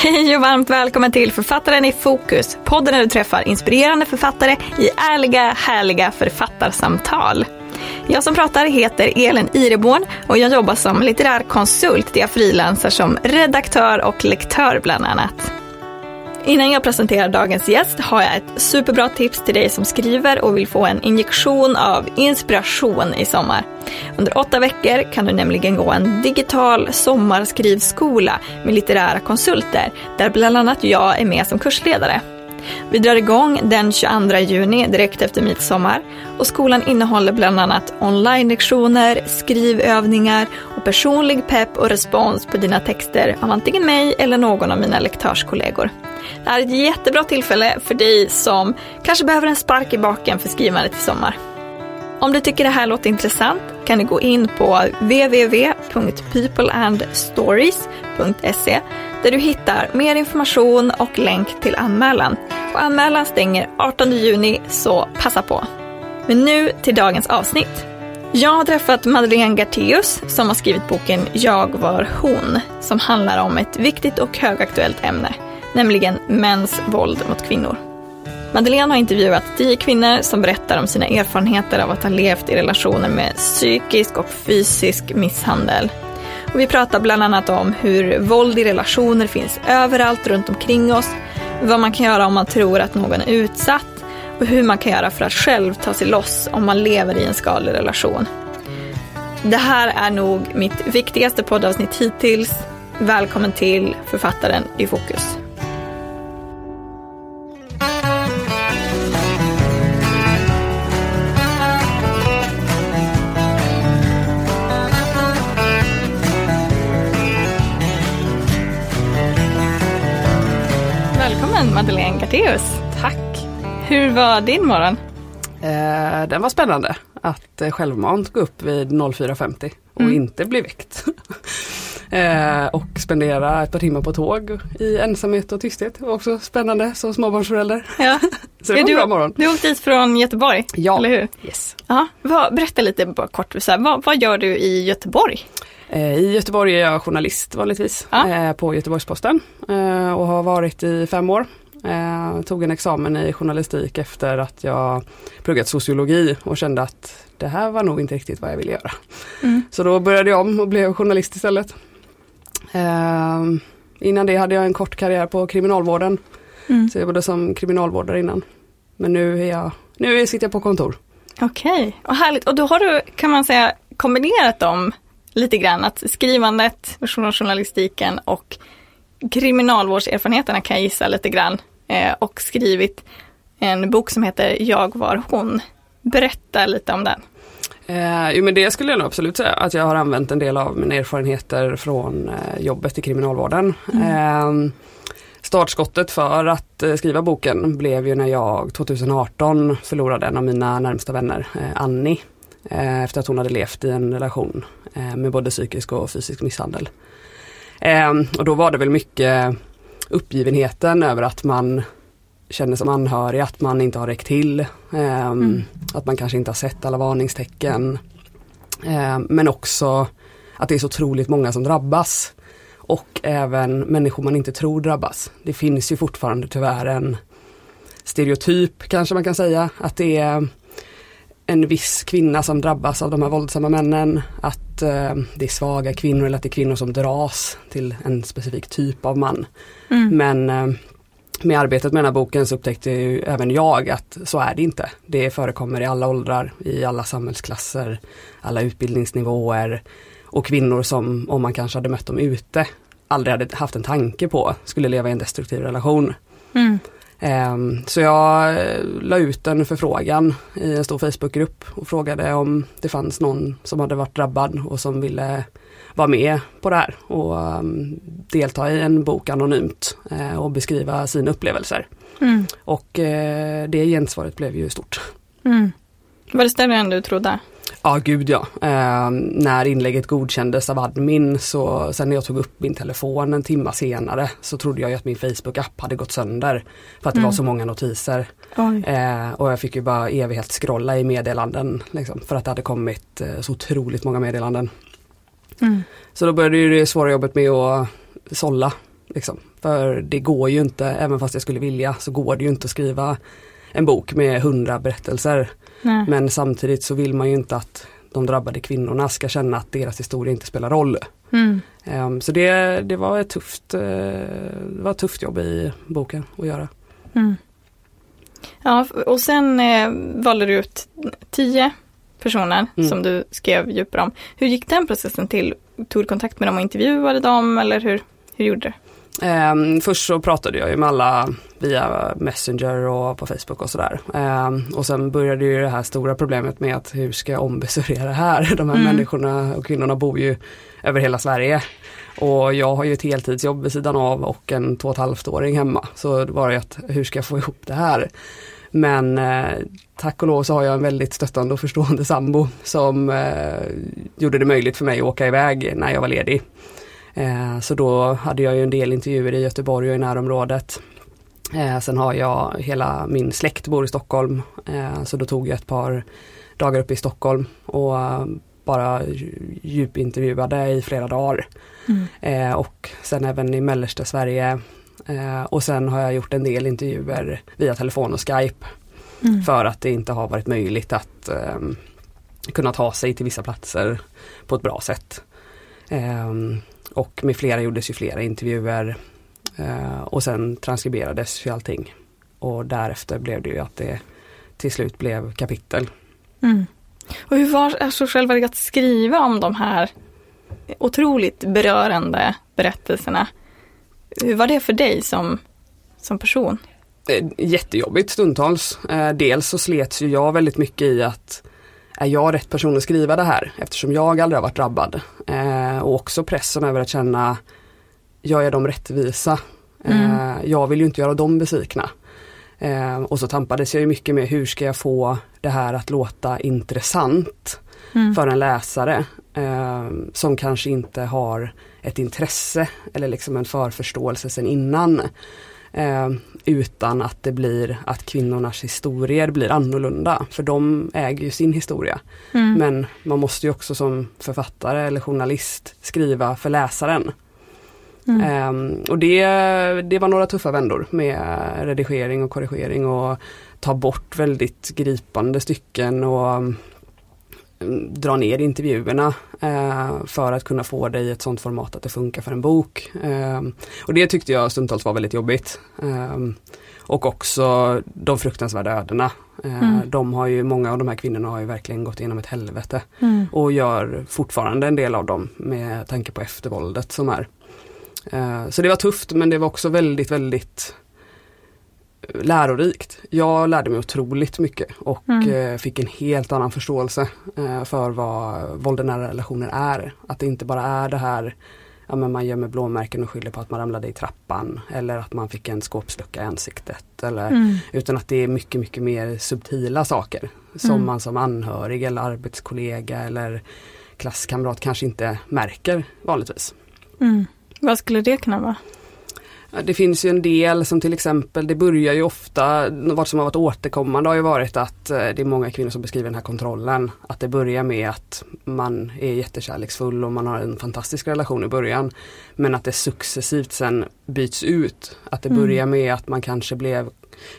Hej och varmt välkommen till Författaren i fokus. Podden där du träffar inspirerande författare i ärliga, härliga författarsamtal. Jag som pratar heter Elin Ireborn och jag jobbar som litterär konsult där jag frilansar som redaktör och lektör bland annat. Innan jag presenterar dagens gäst har jag ett superbra tips till dig som skriver och vill få en injektion av inspiration i sommar. Under åtta veckor kan du nämligen gå en digital sommarskrivskola med litterära konsulter där bland annat jag är med som kursledare. Vi drar igång den 22 juni direkt efter midsommar och skolan innehåller bland annat online-lektioner, skrivövningar och personlig pepp och respons på dina texter av antingen mig eller någon av mina lektörskollegor. Det här är ett jättebra tillfälle för dig som kanske behöver en spark i baken för skrivandet i sommar. Om du tycker det här låter intressant kan du gå in på www.peopleandstories.se där du hittar mer information och länk till anmälan. Och anmälan stänger 18 juni, så passa på. Men nu till dagens avsnitt. Jag har träffat Madeleine Gartéus som har skrivit boken Jag var hon som handlar om ett viktigt och högaktuellt ämne, nämligen mäns våld mot kvinnor. Madeleine har intervjuat tio kvinnor som berättar om sina erfarenheter av att ha levt i relationer med psykisk och fysisk misshandel. Och vi pratar bland annat om hur våld i relationer finns överallt runt omkring oss, vad man kan göra om man tror att någon är utsatt och hur man kan göra för att själv ta sig loss om man lever i en skadlig relation. Det här är nog mitt viktigaste poddavsnitt hittills. Välkommen till Författaren i fokus. Gartéus. Tack. Hur var din morgon? Eh, den var spännande att eh, självmant gå upp vid 04.50 och Mm. inte bli väckt. eh, och spendera ett par timmar på tåg i ensamhet och tysthet. Var Också spännande som småbarnsförälder. Ja. Så det var en du, bra morgon. Du åkte hit från Göteborg, Ja. eller hur? Yes. Vad, berätta lite bara kort, så här, vad, vad gör du i Göteborg? Eh, I Göteborg är jag journalist vanligtvis Ja. eh, på Göteborgs-Posten och har varit i fem år. Eh, tog en examen i journalistik efter att jag pluggat sociologi och kände att det här var nog inte riktigt vad jag ville göra. Mm. Så då började jag om och blev journalist istället. Eh, innan det hade jag en kort karriär på kriminalvården. Mm. Så jag jobbade som kriminalvårdare innan. Men nu, är jag, nu sitter jag på kontor. Okej, och härligt. Och då har du, kan man säga, kombinerat dem lite grann, att skrivandet, journalistiken och kriminalvårdserfarenheterna kan jag gissa lite grann. Eh, och skrivit en bok som heter Jag var hon. Berätta lite om den. Eh, jo men det skulle jag nog absolut säga att jag har använt en del av mina erfarenheter från eh, jobbet i kriminalvården. Eh, startskottet för att eh, skriva boken blev ju när jag 2018 förlorade en av mina närmsta vänner, eh, Annie. Efter att hon hade levt i en relation med både psykisk och fysisk misshandel. Eh, och då var det väl mycket uppgivenheten över att man känner som anhörig att man inte har räckt till. ehm, Att man kanske inte har sett alla varningstecken. Ehm, men också att det är så otroligt många som drabbas. Och även människor man inte tror drabbas. Det finns ju fortfarande tyvärr en stereotyp kanske man kan säga. Att det är en viss kvinna som drabbas av de här våldsamma männen. Att eh, det är svaga kvinnor eller att det är kvinnor som dras till en specifik typ av man. Mm. Men eh, med arbetet med den här boken så upptäckte ju även jag att så är det inte. Det förekommer i alla åldrar, i alla samhällsklasser, alla utbildningsnivåer och kvinnor som, om man kanske hade mött dem ute, aldrig hade haft en tanke på skulle leva i en destruktiv relation. Mm. Ehm, Så jag eh, la ut en förfrågan i en stor Facebookgrupp och frågade om det fanns någon som hade varit drabbad och som ville vara med på det här och ehm, delta i en bok anonymt eh, och beskriva sina upplevelser. Mm. Och eh, det gensvaret blev ju stort. Mm. Var det större än du trodde? Ja, gud ja. Eh, när inlägget godkändes av admin så sen när jag tog upp min telefon en timma senare så trodde jag att min Facebook-app hade gått sönder. För att det Mm. var så många notiser. Eh, och jag fick ju bara evighet scrolla i meddelanden liksom, för att det hade kommit eh, så otroligt många meddelanden. Mm. Så då började ju det svåra jobbet med att sålla Liksom. För det går ju inte, även fast jag skulle vilja, så går det ju inte att skriva en bok med hundra berättelser. Nej. Men samtidigt så vill man ju inte att de drabbade kvinnorna ska känna att deras historia inte spelar roll. Mm. Ehm, Så det, det var ett tufft, det var ett tufft jobb i boken att göra. Mm. Ja, och sen eh, valde du ut tio personer Mm. som du skrev djupare om. Hur gick den processen till? Tog du kontakt med dem och intervjuade dem eller hur, hur gjorde du? Ehm, först så pratade jag ju med alla via Messenger och på Facebook och sådär. Ehm, och sen började ju det här stora problemet med att hur ska jag ombesörja det här? De här Mm. människorna och kvinnorna bor ju över hela Sverige. Och jag har ju ett heltidsjobb vid sidan av och en två och ett halvt åring hemma. Så det var ju att hur ska jag få ihop det här? Men eh, tack och lov så har jag en väldigt stöttande och förstående sambo som eh, gjorde det möjligt för mig att åka iväg när jag var ledig. Eh, så då hade jag ju en del intervjuer i Göteborg och i närområdet. Eh, sen har jag hela min släkt bor i Stockholm. Eh, så då tog jag ett par dagar uppe i Stockholm och bara dju- djupintervjuade i flera dagar. Mm. Och sen även i mellersta Sverige. Och sen har jag gjort en del intervjuer via telefon och Skype. Mm. För att det inte har varit möjligt att kunna ta sig till vissa platser på ett bra sätt. Ehm, och med flera gjordes ju flera intervjuer. Eh, och sen transkriberades ju allting. Och därefter blev det ju att det till slut blev kapitel. Mm. Och hur var alltså själva att skriva om de här otroligt berörande berättelserna? Hur var det för dig som, som person? Eh, Jättejobbigt stundtals. Eh, dels så slets ju jag väldigt mycket i att är jag rätt person att skriva det här eftersom jag aldrig har varit drabbad. Eh, och också pressen över att känna, gör jag dem rättvisa? Eh, jag vill ju inte göra dem besvikna. Eh, och så tampades jag ju mycket med hur ska jag få det här att låta intressant Mm. för en läsare eh, som kanske inte har ett intresse eller liksom en förförståelse sen innan. Eh, utan att det blir att kvinnornas historier blir annorlunda. För de äger ju sin historia. Mm. Men man måste ju också som författare eller journalist skriva för läsaren. Mm. Ehm, och det, det var några tuffa vändor med redigering och korrigering och ta bort väldigt gripande stycken och dra ner intervjuerna eh, för att kunna få det i ett sånt format att det funkar för en bok. Ehm, och det tyckte jag stundtals var väldigt jobbigt. Ehm, och också de fruktansvärda ödena. Eh, Mm. De har ju, många av de här kvinnorna har ju verkligen gått igenom ett helvete Mm. och gör fortfarande en del av dem med tanke på eftervåldet som är. Eh, Så det var tufft men det var också väldigt, väldigt lärorikt. Jag lärde mig otroligt mycket och Mm. eh, fick en helt annan förståelse eh, för vad våld i nära relationer är. Att det inte bara är det här Ja, men man gömmer blåmärken och skyller på att man ramlade i trappan eller att man fick en skåpslucka i ansiktet. Eller, Mm. utan att det är mycket, mycket mer subtila saker. Som Mm. man som anhörig eller arbetskollega eller klasskamrat kanske inte märker vanligtvis. Mm. Vad skulle det kunna vara? Det finns ju en del som till exempel, det börjar ju ofta, vad som har varit återkommande har ju varit att eh, det är många kvinnor som beskriver den här kontrollen. Att det börjar med att man är jättekärleksfull och man har en fantastisk relation i början. Men att det successivt sen byts ut. Att det Mm. börjar med att man kanske blev,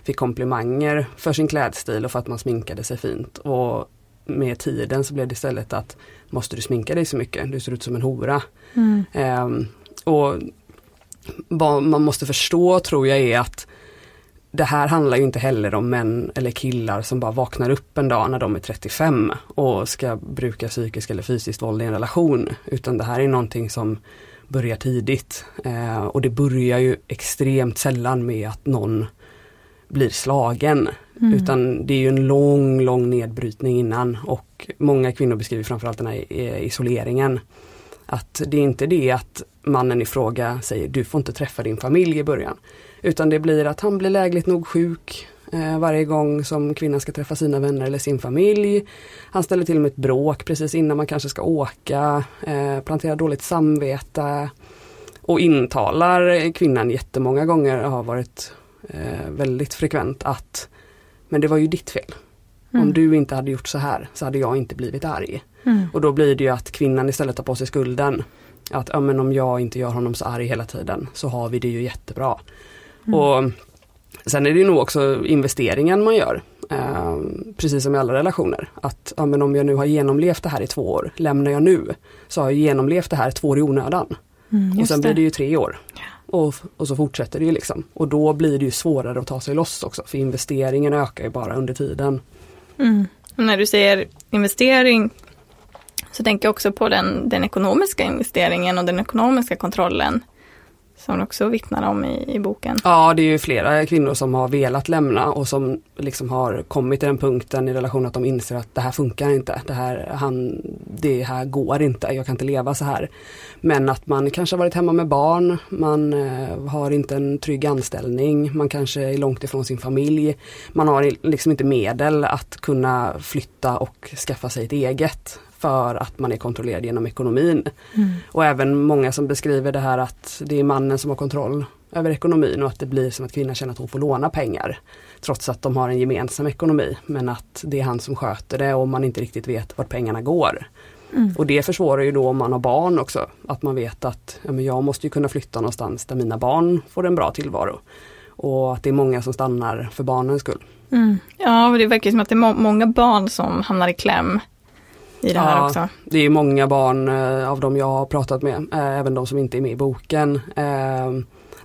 fick komplimanger för sin klädstil och för att man sminkade sig fint. Och med tiden så blev det istället att måste du sminka dig så mycket, du ser ut som en hora. Mm. Ehm, och vad man måste förstå tror jag är att det här handlar ju inte heller om män eller killar som bara vaknar upp en dag när de är 35 och ska bruka psykiskt eller fysiskt våld i en relation. Utan det här är någonting som börjar tidigt. Eh, och det börjar ju extremt sällan med att någon blir slagen. Mm. Utan det är ju en lång, lång nedbrytning innan och många kvinnor beskriver framförallt den här eh, isoleringen. Att det är inte det att mannen i fråga säger du får inte träffa din familj i början. Utan det blir att han blir lägligt nog sjuk eh, varje gång som kvinnan ska träffa sina vänner eller sin familj. Han ställer till med ett bråk precis innan man kanske ska åka, eh, planterar dåligt samvete och intalar kvinnan jättemånga gånger har varit eh, väldigt frekvent att men det var ju ditt fel. Om Mm. du inte hade gjort så här så hade jag inte blivit arg. Mm. Och då blir det ju att kvinnan istället tar på sig skulden. Att ja, men om jag inte gör honom så arg hela tiden så har vi det ju jättebra. Mm. Och Sen är det nog också investeringen man gör. Eh, precis som i alla relationer. Att ja, men om jag nu har genomlevt det här i två år, lämnar jag nu så har jag genomlevt det här två år i onödan. Mm, och sen det. blir det ju tre år. Och, och så fortsätter det ju liksom. Och då blir det ju svårare att ta sig loss också för investeringen ökar ju bara under tiden. Mm. när du säger investering så tänker jag också på den, den ekonomiska investeringen och den ekonomiska kontrollen som du också vittnar om i, i, boken. Ja, det är ju flera kvinnor som har velat lämna och som liksom har kommit till den punkten i relation att de inser att det här funkar inte. Det här, han, det här går inte, jag kan inte leva så här. Men att man kanske har varit hemma med barn, man eh, har inte en trygg anställning, man kanske är långt ifrån sin familj. Man har liksom inte medel att kunna flytta och skaffa sig ett eget för att man är kontrollerad genom ekonomin. Mm. Och även många som beskriver det här att det är mannen som har kontroll över ekonomin och att det blir som att kvinnan känner att hon får låna pengar. Trots att de har en gemensam ekonomi men att det är han som sköter det och man inte riktigt vet vart pengarna går. Mm. Och det försvårar ju då om man har barn också. Att man vet att ja, jag måste ju kunna flytta någonstans där mina barn får en bra tillvaro. Och att det är många som stannar för barnens skull. Mm. Ja, det verkar som att det är må många barn som hamnar i kläm i det här ja, också. Det är många barn eh, av de jag har pratat med, eh, även de som inte är med i boken. Eh,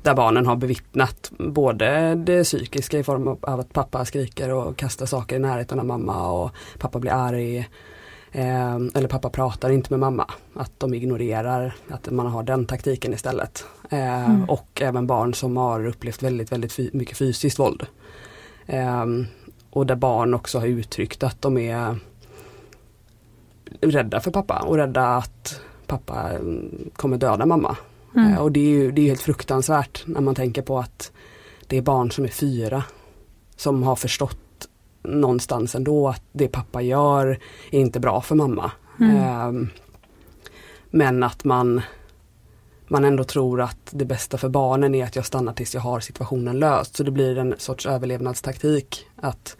där barnen har bevittnat både det psykiska i form av att pappa skriker och kastar saker i närheten av mamma och pappa blir arg. eller pappa pratar inte med mamma. Att de ignorerar, att man har den taktiken istället. mm. Och även barn som har upplevt väldigt, väldigt mycket fysiskt våld. och där barn också har uttryckt att de är rädda för pappa och rädda att pappa mm, kommer döda mamma. Mm. Eh, och det är ju det är helt fruktansvärt när man tänker på att det är barn som är fyra som har förstått någonstans ändå att det pappa gör är inte bra för mamma. Mm. Um, men att man man ändå tror att det bästa för barnen är att jag stannar tills jag har situationen löst. Så det blir en sorts överlevnadstaktik. Att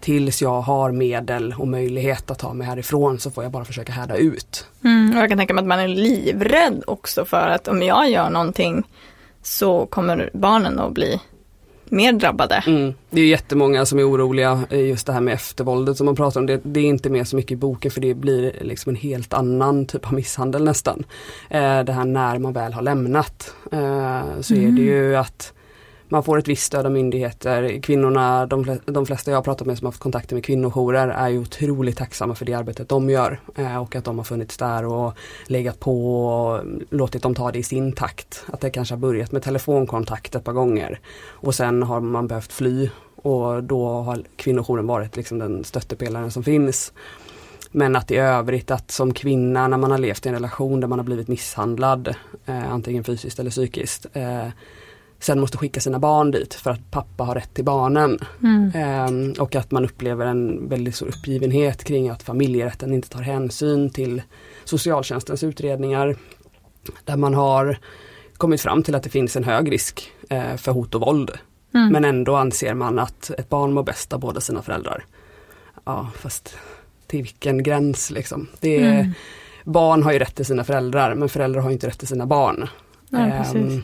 tills jag har medel och möjlighet att ta mig härifrån så får jag bara försöka härda ut. Mm, och jag kan tänka mig att man är livrädd också för att om jag gör någonting så kommer barnen att bli mer drabbade. Mm. Det är jättemånga som är oroliga just det här med eftervåldet som man pratar om. Det, det är inte med så mycket i boken för det blir liksom en helt annan typ av misshandel nästan. Eh, det här när man väl har lämnat. Eh, så mm. är det ju att man får ett visst stöd av myndigheter. Kvinnorna, de, de flesta jag har pratat med som har haft kontakter med kvinnojourer är ju otroligt tacksamma för det arbetet de gör. Eh, och att de har funnits där och legat på och låtit dem ta det i sin takt. Att det kanske har börjat med telefonkontakt ett par gånger. Och sen har man behövt fly och då har kvinnojouren varit liksom den stöttepelaren som finns. Men att i övrigt att som kvinna när man har levt i en relation där man har blivit misshandlad, eh, antingen fysiskt eller psykiskt, eh, sen måste skicka sina barn dit för att pappa har rätt till barnen. Mm. Ehm, och att man upplever en väldigt stor uppgivenhet kring att familjerätten inte tar hänsyn till socialtjänstens utredningar. Där man har kommit fram till att det finns en hög risk eh, för hot och våld. Mm. Men ändå anser man att ett barn mår bäst av båda sina föräldrar. Ja fast till vilken gräns liksom. Det är, mm. Barn har ju rätt till sina föräldrar men föräldrar har inte rätt till sina barn. Ja, um,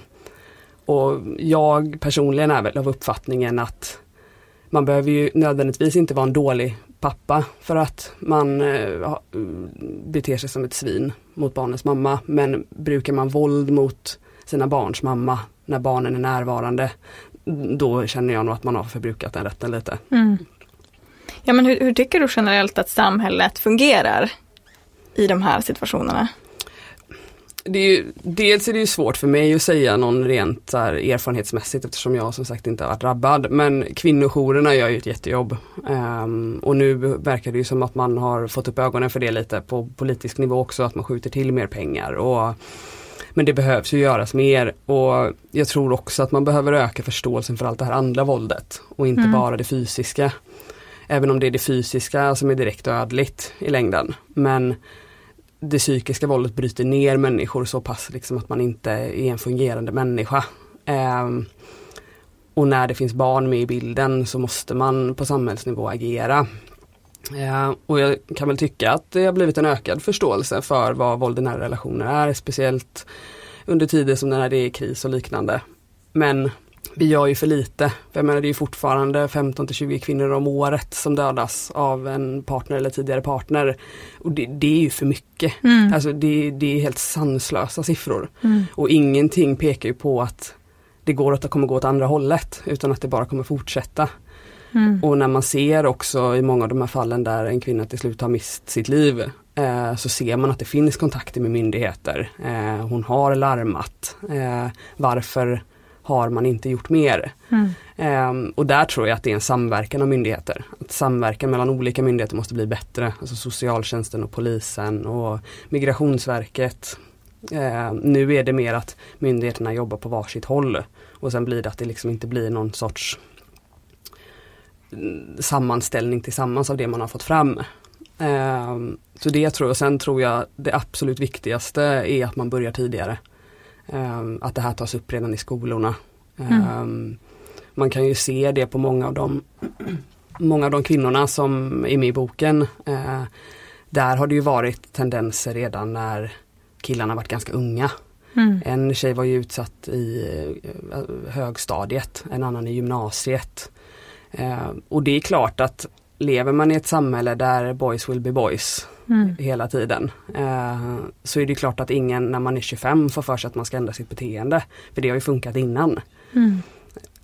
och jag personligen är väl av uppfattningen att man behöver ju nödvändigtvis inte vara en dålig pappa för att man eh, beter sig som ett svin mot barnens mamma. Men brukar man våld mot sina barns mamma när barnen är närvarande, då känner jag nog att man har förbrukat den rätten lite. Mm. Ja men hur, hur tycker du generellt att samhället fungerar i de här situationerna? Det är ju, dels är det ju svårt för mig att säga någon rent här, erfarenhetsmässigt eftersom jag som sagt inte har varit drabbad. Men kvinnojourerna gör ju ett jättejobb. Um, och nu verkar det ju som att man har fått upp ögonen för det lite på politisk nivå också, att man skjuter till mer pengar. Och, men det behövs ju göras mer och jag tror också att man behöver öka förståelsen för allt det här andra våldet och inte mm. bara det fysiska. Även om det är det fysiska som är direkt dödligt i längden. Men det psykiska våldet bryter ner människor så pass liksom att man inte är en fungerande människa. Eh, och när det finns barn med i bilden så måste man på samhällsnivå agera. Eh, och jag kan väl tycka att det har blivit en ökad förståelse för vad våld i nära relationer är, speciellt under tider som när det är kris och liknande. Men vi gör ju för lite. För jag menar det är fortfarande 15 till 20 kvinnor om året som dödas av en partner eller tidigare partner. Och det, det är ju för mycket. Mm. Alltså det, det, är helt sanslösa siffror. Mm. Och ingenting pekar ju på att det går att det kommer gå åt andra hållet utan att det bara kommer fortsätta. Mm. Och när man ser också i många av de här fallen där en kvinna till slut har mist sitt liv eh, så ser man att det finns kontakter med myndigheter. Eh, hon har larmat. Eh, varför har man inte gjort mer? Mm. Um, och där tror jag att det är en samverkan av myndigheter. Att samverkan mellan olika myndigheter måste bli bättre. Alltså socialtjänsten och polisen och Migrationsverket. Uh, nu är det mer att myndigheterna jobbar på varsitt håll och sen blir det att det liksom inte blir någon sorts mm, sammanställning tillsammans av det man har fått fram. Um, så det tror jag, sen tror jag det absolut viktigaste är att man börjar tidigare. Um, att det här tas upp redan i skolorna. Mm. Um, man kan ju se det på många av de, många av de kvinnorna som är med i boken. Uh, där har det ju varit tendenser redan när killarna varit ganska unga. Mm. En tjej var ju utsatt i uh, högstadiet, en annan i gymnasiet. Och det är klart att lever man i ett samhälle där boys will be boys mm. hela tiden. Eh, så är det klart att ingen när man är 25 får för sig att man ska ändra sitt beteende. För det har ju funkat innan. Mm.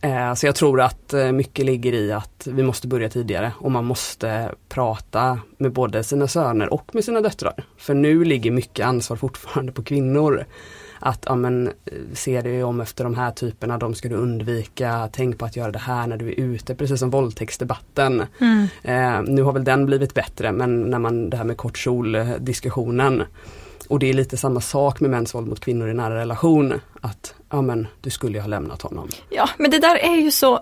Eh, så jag tror att eh, mycket ligger i att vi måste börja tidigare och man måste prata med både sina söner och med sina döttrar. För nu ligger mycket ansvar fortfarande på kvinnor att ja, men, se dig om efter de här typerna, de ska du undvika, tänk på att göra det här när du är ute, precis som våldtäktsdebatten. Mm. Eh, nu har väl den blivit bättre men när man det här med kort kjol diskussionen och det är lite samma sak med mäns våld mot kvinnor i nära relation. Att, ja men du skulle ju ha lämnat honom. Ja men det där är ju så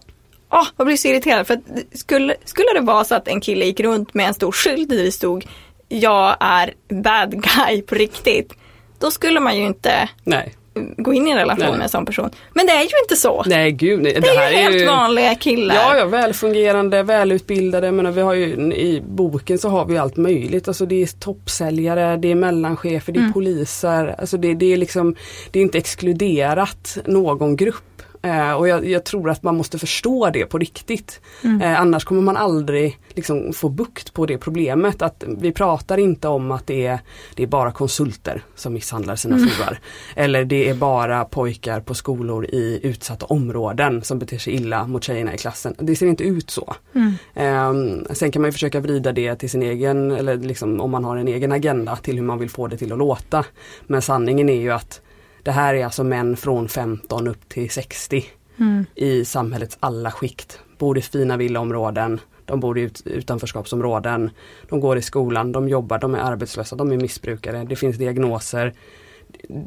oh, jag blir så irriterad för att skulle, skulle det vara så att en kille gick runt med en stor skylt där det stod Jag är bad guy på riktigt då skulle man ju inte nej. gå in i en relation nej. med en sån person. Men det är ju inte så. Nej gud nej. Det, det är ju helt ju... vanliga killar. Ja, ja, välfungerande, välutbildade. Men vi har ju, I boken så har vi allt möjligt. Alltså det är toppsäljare, det är mellanchefer, det är mm. poliser. Alltså det, det, är liksom, det är inte exkluderat någon grupp Eh, och jag, jag, tror att man måste förstå det på riktigt. Mm. Eh, annars kommer man aldrig liksom, få bukt på det problemet. Att vi pratar inte om att det är, det är bara konsulter som misshandlar sina mm. fruar. Eller det är bara pojkar på skolor i utsatta områden som beter sig illa mot tjejerna i klassen. Det ser inte ut så. Mm. Eh, sen kan man försöka vrida det till sin egen, eller liksom, om man har en egen agenda till hur man vill få det till att låta. Men sanningen är ju att det här är alltså män från 15 upp till 60 mm. i samhällets alla skikt. Bor i fina villaområden, de bor i ut, utanförskapsområden, de går i skolan, de jobbar, de är arbetslösa, de är missbrukare, det finns diagnoser.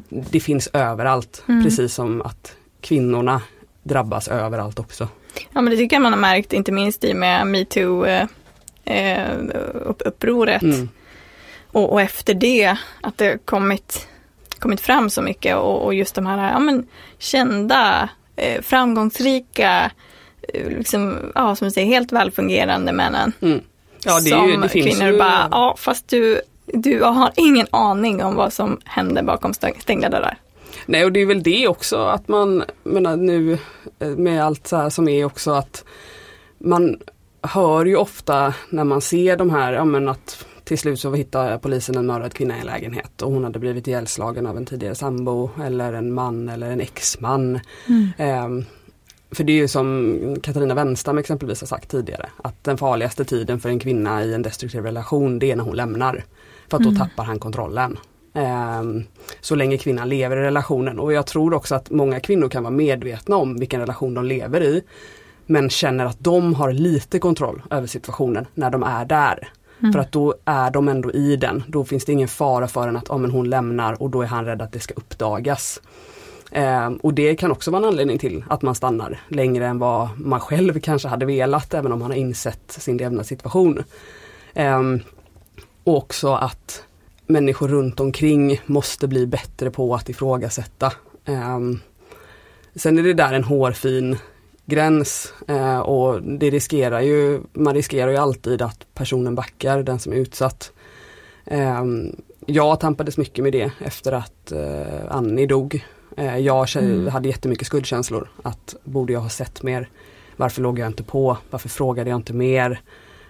Det finns överallt, mm. precis som att kvinnorna drabbas överallt också. Ja men det tycker jag man har märkt, inte minst i med metoo-upproret. Eh, mm. och, och, efter det, att det kommit kommit fram så mycket och, och just de här ja, men, kända, eh, framgångsrika, eh, liksom, ja, som du säger, helt välfungerande männen. Mm. Ja, det, som det finns kvinnor ju... bara, ja fast du, du har ingen aning om vad som händer bakom stängda dörrar. Nej och det är väl det också att man, menar nu eh, med allt så här som är också att man hör ju ofta när man ser de här, ja men att till slut så hittade polisen en mördad kvinna i en lägenhet och hon hade blivit ihjälslagen av en tidigare sambo eller en man eller en exman. Mm. Eh, för det är ju som Katarina Wenstam exempelvis har sagt tidigare att den farligaste tiden för en kvinna i en destruktiv relation det är när hon lämnar. För att då mm. tappar han kontrollen. Eh, så länge kvinnan lever i relationen och jag tror också att många kvinnor kan vara medvetna om vilken relation de lever i. Men känner att de har lite kontroll över situationen när de är där. Mm. För att då är de ändå i den. Då finns det ingen fara för en att ah, men hon lämnar och då är han rädd att det ska uppdagas. Eh, och det kan också vara en anledning till att man stannar längre än vad man själv kanske hade velat även om man har insett sin levnadssituation. Eh, och också att människor runt omkring måste bli bättre på att ifrågasätta. Eh, sen är det där en hårfin gräns eh, och det riskerar ju, man riskerar ju alltid att personen backar, den som är utsatt. Eh, jag tampades mycket med det efter att eh, Annie dog. Eh, jag mm. hade jättemycket skuldkänslor. Att borde jag ha sett mer? Varför låg jag inte på? Varför frågade jag inte mer?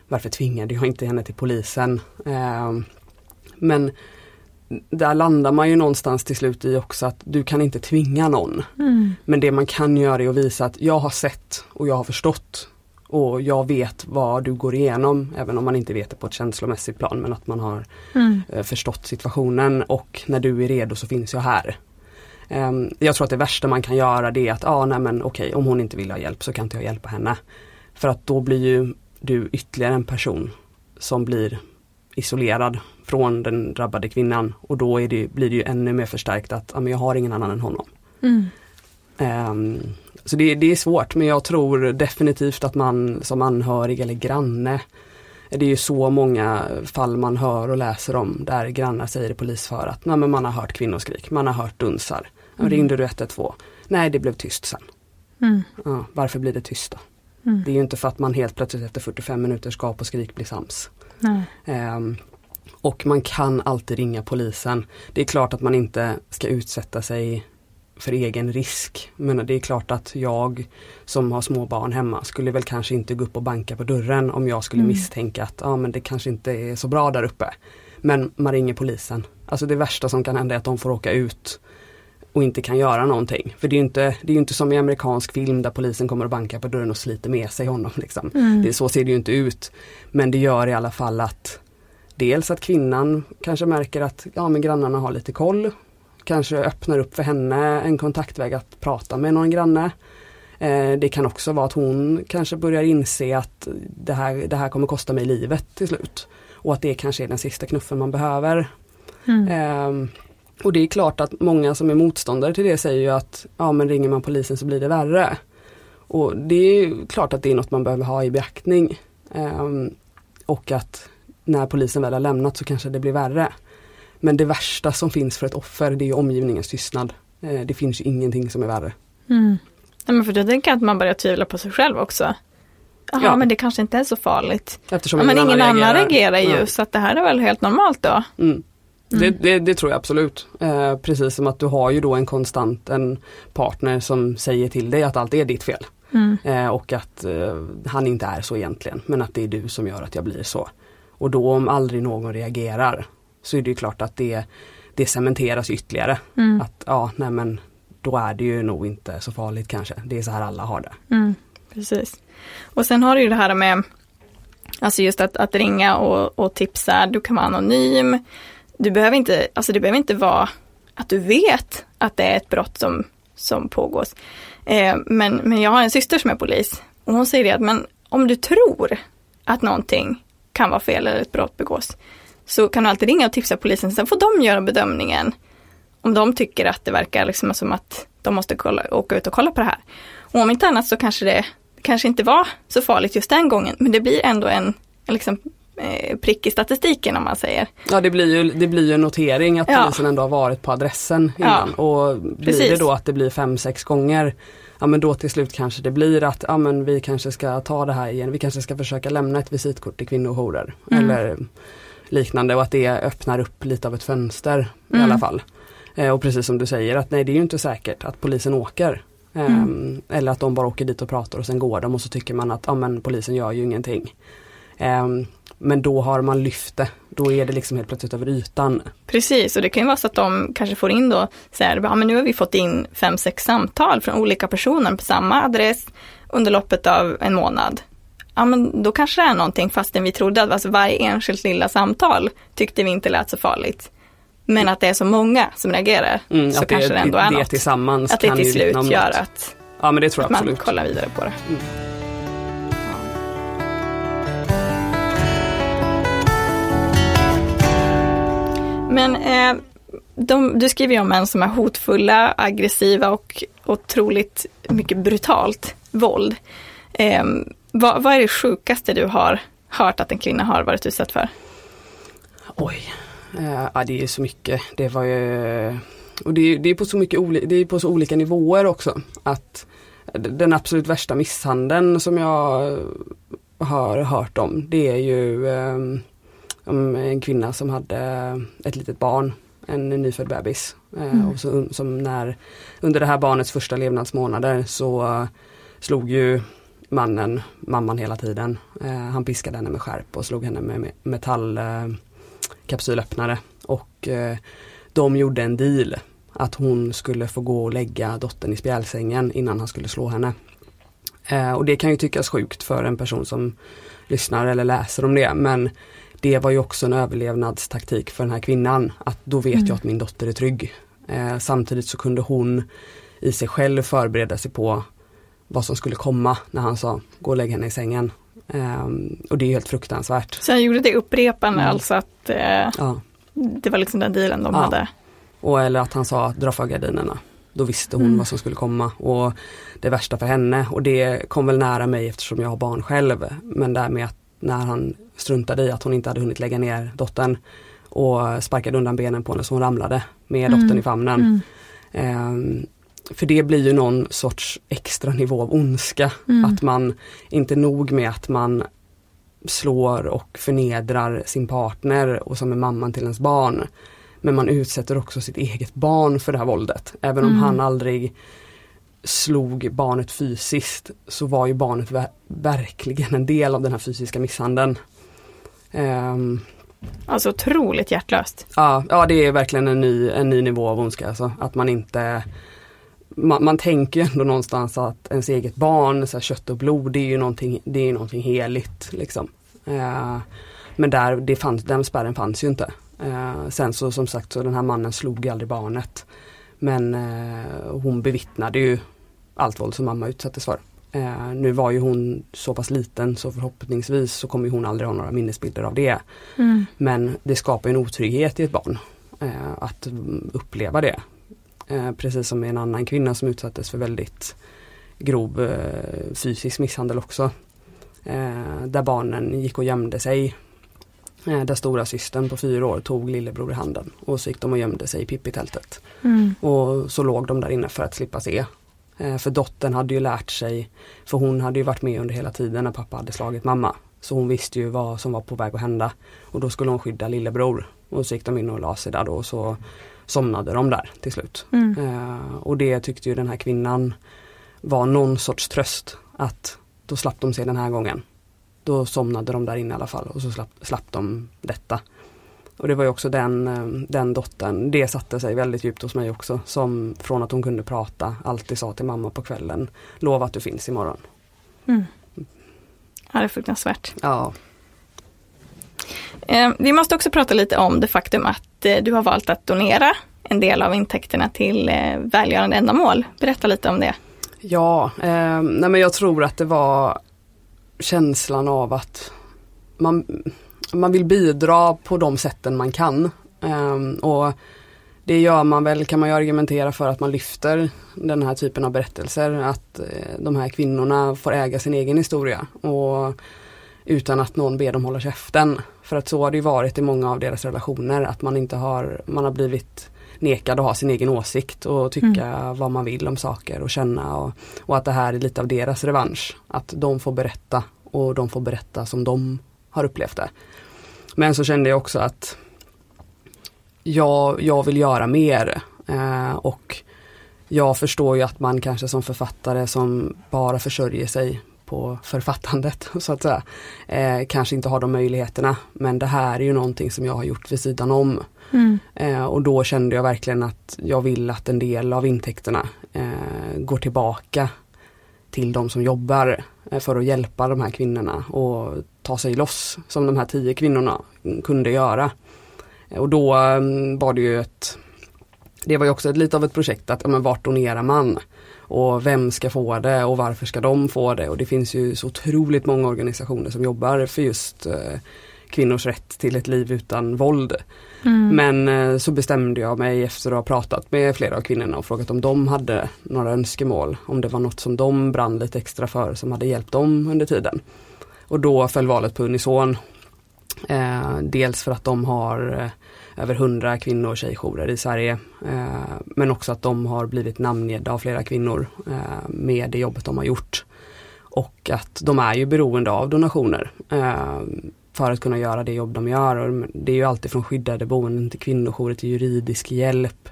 Varför tvingade jag inte henne till polisen? Eh, men där landar man ju någonstans till slut i också att du kan inte tvinga någon. Mm. Men det man kan göra är att visa att jag har sett och jag har förstått och jag vet vad du går igenom, även om man inte vet det på ett känslomässigt plan, men att man har mm. Eh, förstått situationen och när du är redo så finns jag här. Um, jag tror att det värsta man kan göra det är att, ah, nej men okej, okay, om hon inte vill ha hjälp så kan inte jag hjälpa henne. För att då blir ju du ytterligare en person som blir isolerad från den drabbade kvinnan och då det, blir det ju ännu mer förstärkt att ja, men jag har ingen annan än honom. Mm. Um, så det, det, är svårt men jag tror definitivt att man som anhörig eller granne det är ju så många fall man hör och läser om där grannar säger i polisför att nej, men man har hört kvinnoskrik, man har hört dunsar. Mm. Ringde du 112? Nej det blev tyst sen. Mm. Ja, varför blir det tyst då? Mm. Det är ju inte för att man helt plötsligt efter 45 minuter ska på skrik bli sams. Um, och man kan alltid ringa polisen. Det är klart att man inte ska utsätta sig för egen risk. Men det är klart att jag som har små barn hemma skulle väl kanske inte gå upp och banka på dörren om jag skulle mm. misstänka att ja, men det kanske inte är så bra där uppe. Men man ringer polisen. Alltså det värsta som kan hända är att de får åka ut och inte kan göra någonting. För det är inte, det är inte som i amerikansk film där polisen kommer och bankar på dörren och sliter med sig honom. Liksom. Mm. Det, så ser det ju inte ut. Men det gör i alla fall att dels att kvinnan kanske märker att ja, men grannarna har lite koll. Kanske öppnar upp för henne en kontaktväg att prata med någon granne. Eh, det kan också vara att hon kanske börjar inse att det här, det här kommer kosta mig livet till slut. Och att det kanske är den sista knuffen man behöver. Mm. Eh, och det är klart att många som är motståndare till det säger ju att ja men ringer man polisen så blir det värre. Och det är klart att det är något man behöver ha i beaktning. Eh, och att när polisen väl har lämnat så kanske det blir värre. Men det värsta som finns för ett offer det är omgivningens tystnad. Eh, det finns ingenting som är värre. Mm. Ja, men för då tänker jag att man börjar tvivla på sig själv också. Jaha, ja. men det kanske inte är så farligt. Eftersom ja, men ingen, ingen annan reagerar, ju ja. så att det här är väl helt normalt då. Mm. Mm. Det, det, det, tror jag absolut. Eh, precis som att du har ju då en konstant en partner som säger till dig att allt är ditt fel. Mm. Eh, och att eh, han inte är så egentligen men att det är du som gör att jag blir så. Och då om aldrig någon reagerar så är det klart att det, det cementeras ytterligare. Mm. Att ja, nej men då är det ju nog inte så farligt kanske. Det är så här alla har det. Mm, precis. Och sen har du ju det här med Alltså just att, att ringa och, och tipsa, du kan vara anonym. Du behöver inte, alltså det behöver inte vara att du vet att det är ett brott som, som pågås. Eh, men, men jag har en syster som är polis och hon säger det att men om du tror att någonting kan vara fel eller ett brott begås. Så kan du alltid ringa och tipsa polisen, sen får de göra bedömningen. Om de tycker att det verkar liksom som att de måste kolla, åka ut och kolla på det här. Och om inte annat så kanske det kanske inte var så farligt just den gången, men det blir ändå en, en liksom, eh, prick i statistiken om man säger. Ja det blir ju, det blir ju en notering att ja. polisen ändå har varit på adressen innan. Ja. Och blir Precis. det då att det blir fem, sex gånger ja men då till slut kanske det blir att ja men vi kanske ska ta det här igen, vi kanske ska försöka lämna ett visitkort till kvinnojourer mm. eller liknande och att det öppnar upp lite av ett fönster mm. i alla fall. Eh, och precis som du säger att nej det är ju inte säkert att polisen åker. Eh, mm. Eller att de bara åker dit och pratar och sen går de och så tycker man att ja men polisen gör ju ingenting. Men då har man lyft det, då är det liksom helt plötsligt över ytan. Precis, och det kan ju vara så att de kanske får in då, så här, ja men nu har vi fått in fem, sex samtal från olika personer på samma adress under loppet av en månad. Ja men då kanske det är någonting fastän vi trodde att alltså, varje enskilt lilla samtal tyckte vi inte lät så farligt. Men att det är så många som reagerar mm, så kanske det, det ändå är det något. Tillsammans att det till slut gör att, ja, men det tror jag att absolut. man kollar vidare på det. Mm. Men eh, de, du skriver ju om män som är hotfulla, aggressiva och otroligt mycket brutalt våld. Eh, vad, vad, är det sjukaste du har hört att en kvinna har varit utsatt för? Oj, eh, ja, det är så mycket. Det var ju och det, det, är på så mycket det är på så olika nivåer också. Att den absolut värsta misshandeln som jag har hört om det är ju um, en kvinna som hade ett litet barn, en nyfödd bebis. Mm. och så, som när, under det här barnets första levnadsmånader så slog ju mannen mamman hela tiden. Uh, han piskade henne med skärp och slog henne med metallkapsylöppnare. och de gjorde en deal att hon skulle få gå och lägga dottern i spjälsängen innan han skulle slå henne. Eh, och det kan ju tyckas sjukt för en person som lyssnar eller läser om det men det var ju också en överlevnadstaktik för den här kvinnan att då vet mm. jag att min dotter är trygg. Eh, samtidigt så kunde hon i sig själv förbereda sig på vad som skulle komma när han sa gå och lägg henne i sängen. Eh, och det är helt fruktansvärt. Så han gjorde det upprepande mm. alltså att eh, ja. det var liksom den dealen de ja. hade? Och eller att han sa dra för gardinerna. Då visste hon mm. vad som skulle komma och det värsta för henne och det kom väl nära mig eftersom jag har barn själv. Men det med att när han struntade i att hon inte hade hunnit lägga ner dottern och sparkade undan benen på henne så hon ramlade med mm. dottern i famnen. Mm. Um, för det blir ju någon sorts extra nivå av ondska. Mm. Att man, inte nog med att man slår och förnedrar sin partner och som är mamman till ens barn. Men man utsätter också sitt eget barn för det här våldet. Även om mm. han aldrig slog barnet fysiskt så var ju barnet ver verkligen en del av den här fysiska misshandeln. Um, alltså otroligt hjärtlöst. Ja, ja det är verkligen en ny, en ny nivå av ondska. Alltså, att man inte man, man tänker ändå någonstans att ens eget barn, så här, kött och blod, det är ju någonting, det är någonting heligt. Liksom. Uh, men där, det fanns, den spärren fanns ju inte. Eh, sen så som sagt så den här mannen slog aldrig barnet. Men eh, hon bevittnade ju allt våld som mamma utsattes för. Eh, nu var ju hon så pass liten så förhoppningsvis så kommer hon aldrig ha några minnesbilder av det. Mm. Men det skapar en otrygghet i ett barn eh, att uppleva det. Eh, precis som en annan kvinna som utsattes för väldigt grov eh, fysisk misshandel också. där barnen gick och gömde sig Eh, där stora systern på fyra år tog lillebror i handen och så gick de och gömde sig i Pippi-tältet. Mm. Och så låg de där inne för att slippa se. Eh, för dottern hade ju lärt sig, för hon hade ju varit med under hela tiden när pappa hade slagit mamma. Så hon visste ju vad som var på väg att hända. Och då skulle hon skydda lillebror. Och så gick de in och la sig där då och så somnade de där till slut. Mm. Eh, och det tyckte ju den här kvinnan var någon sorts tröst. Att då slapp de se den här gången. Då somnade de där inne i alla fall och så slapp, slapp de detta. Och det var ju också den, eh, den dottern, det satte sig väldigt djupt hos mig också. Som från att hon kunde prata alltid sa till mamma på kvällen, lova att du finns imorgon. Mm. Ja, det är fruktansvärt. Ja. Eh, vi måste också prata lite om det faktum att eh, du har valt att donera en del av intäkterna till välgörande ändamål. Berätta lite om det. Ja, nej men jag tror att det var känslan av att man, man vill bidra på de sätten man kan. Um, och det gör man väl, kan man ju argumentera för att man lyfter den här typen av berättelser. Att eh, de här kvinnorna får äga sin egen historia. Och utan att någon ber dem hålla käften. För att så har det ju varit i många av deras relationer. Att man inte har, man har blivit nekad att ha sin egen åsikt och tycka mm. vad man vill om saker och känna och, och, att det här är lite av deras revansch. Att de får berätta och de får berätta som de har upplevt det. Men så kände jag också att jag, jag vill göra mer eh, och jag förstår ju att man kanske som författare som bara försörjer sig på författandet så att säga. Eh, kanske inte har de möjligheterna men det här är ju någonting som jag har gjort vid sidan om. Mm. Eh, och då kände jag verkligen att jag vill att en del av intäkterna eh, går tillbaka till de som jobbar eh, för att hjälpa de här kvinnorna och ta sig loss som de här tio kvinnorna kunde göra. Eh, och då mm, var det ju ett Det var ju också ett, lite av ett projekt att, ja, men vart donerar man? Och vem ska få det och varför ska de få det? Och det finns ju så otroligt många organisationer som jobbar för just eh, kvinnors rätt till ett liv utan våld. Mm. Men eh, så bestämde jag mig efter att ha pratat med flera av kvinnorna och frågat om de hade några önskemål. Om det var något som de brann lite extra för som hade hjälpt dem under tiden. Och då föll valet på Unison. Eh, dels för att de har eh, över 100 kvinno och tjejjourer i Sverige. Eh, men också att de har blivit namngedda av flera kvinnor eh, med det jobbet de har gjort. Och att de är ju beroende av donationer eh, för att kunna göra det jobb de gör. Och det är ju alltid från skyddade boenden till kvinnojourer till juridisk hjälp.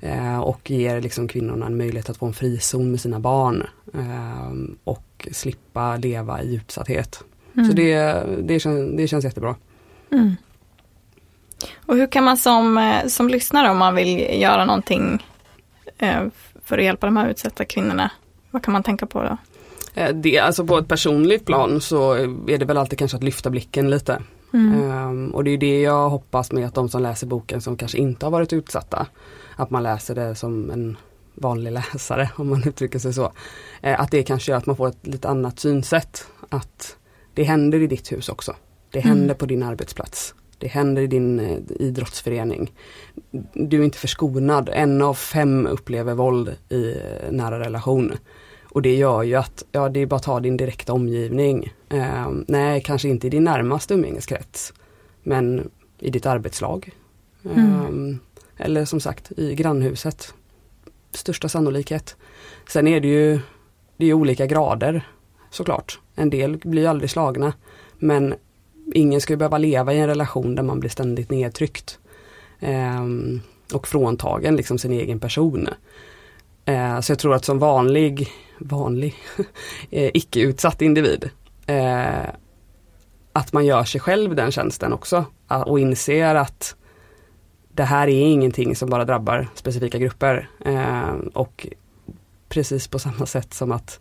Eh, och ger liksom kvinnorna en möjlighet att få en frizon med sina barn. Eh, och slippa leva i utsatthet. Mm. Så det, det, känns, det känns jättebra. Mm. Och hur kan man som, eh, som lyssnare om man vill göra någonting för att hjälpa de här utsatta kvinnorna, vad kan man tänka på då? Eh, det, alltså på ett personligt plan så är det väl alltid kanske att lyfta blicken lite. Mm. Um, och det är det jag hoppas med att de som läser boken som kanske inte har varit utsatta, att man läser det som en vanlig läsare om man uttrycker sig så. Uh, att det kanske gör att man får ett lite annat synsätt. Att det händer i ditt hus också. Det händer mm. på din arbetsplats. Det händer i din eh, idrottsförening. Du är inte förskonad. En av fem upplever våld i nära relation. Och det gör ju att, ja det är bara att ta din direkta omgivning. Eh, nej, kanske inte i din närmaste umgängeskrets. Men i ditt arbetslag. Mm. Eh, eller som sagt i grannhuset. Största sannolikhet. Sen är det ju det är olika grader såklart. En del blir aldrig slagna. Men ingen ska behöva leva i en relation där man blir ständigt nedtryckt. Eh, och fråntagen liksom sin egen person. Eh, så jag tror att som vanlig, vanlig, eh, icke-utsatt individ eh, att man gör sig själv den tjänsten också och inser att det här är ingenting som bara drabbar specifika grupper. Eh, och precis på samma sätt som att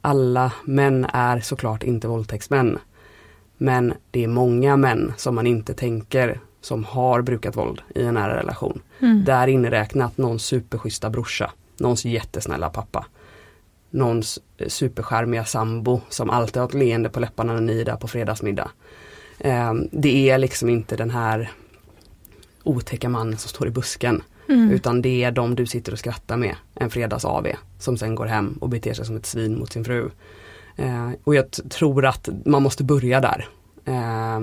alla män är såklart inte våldtäktsmän. Men det är många män som man inte tänker som har brukat våld i en nära relation. Mm. Där inräknat någons superschyssta brorsa, någons jättesnälla pappa. Någons superskärmiga sambo som alltid har ett leende på läpparna när ni är där på fredagsmiddag. Eh, det är liksom inte den här otäcka mannen som står i busken. Mm. Utan det är de du sitter och skrattar med en fredags AV som sen går hem och beter sig som ett svin mot sin fru. Eh, och jag tror att man måste börja där. Eh,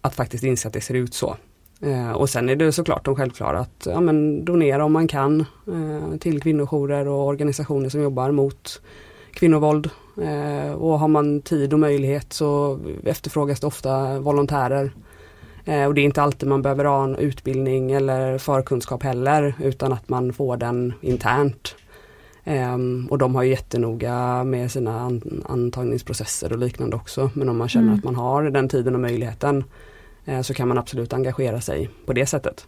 att faktiskt inse att det ser ut så. Eh, och sen är det såklart de självklara att ja, men donera om man kan eh, till kvinnojourer och organisationer som jobbar mot kvinnovåld. Eh, och har man tid och möjlighet så efterfrågas det ofta volontärer. Och det är inte alltid man behöver ha en utbildning eller förkunskap heller utan att man får den internt. Um, och de har jättenoga med sina an antagningsprocesser och liknande också. Men om man känner mm. att man har den tiden och möjligheten så kan man absolut engagera sig på det sättet.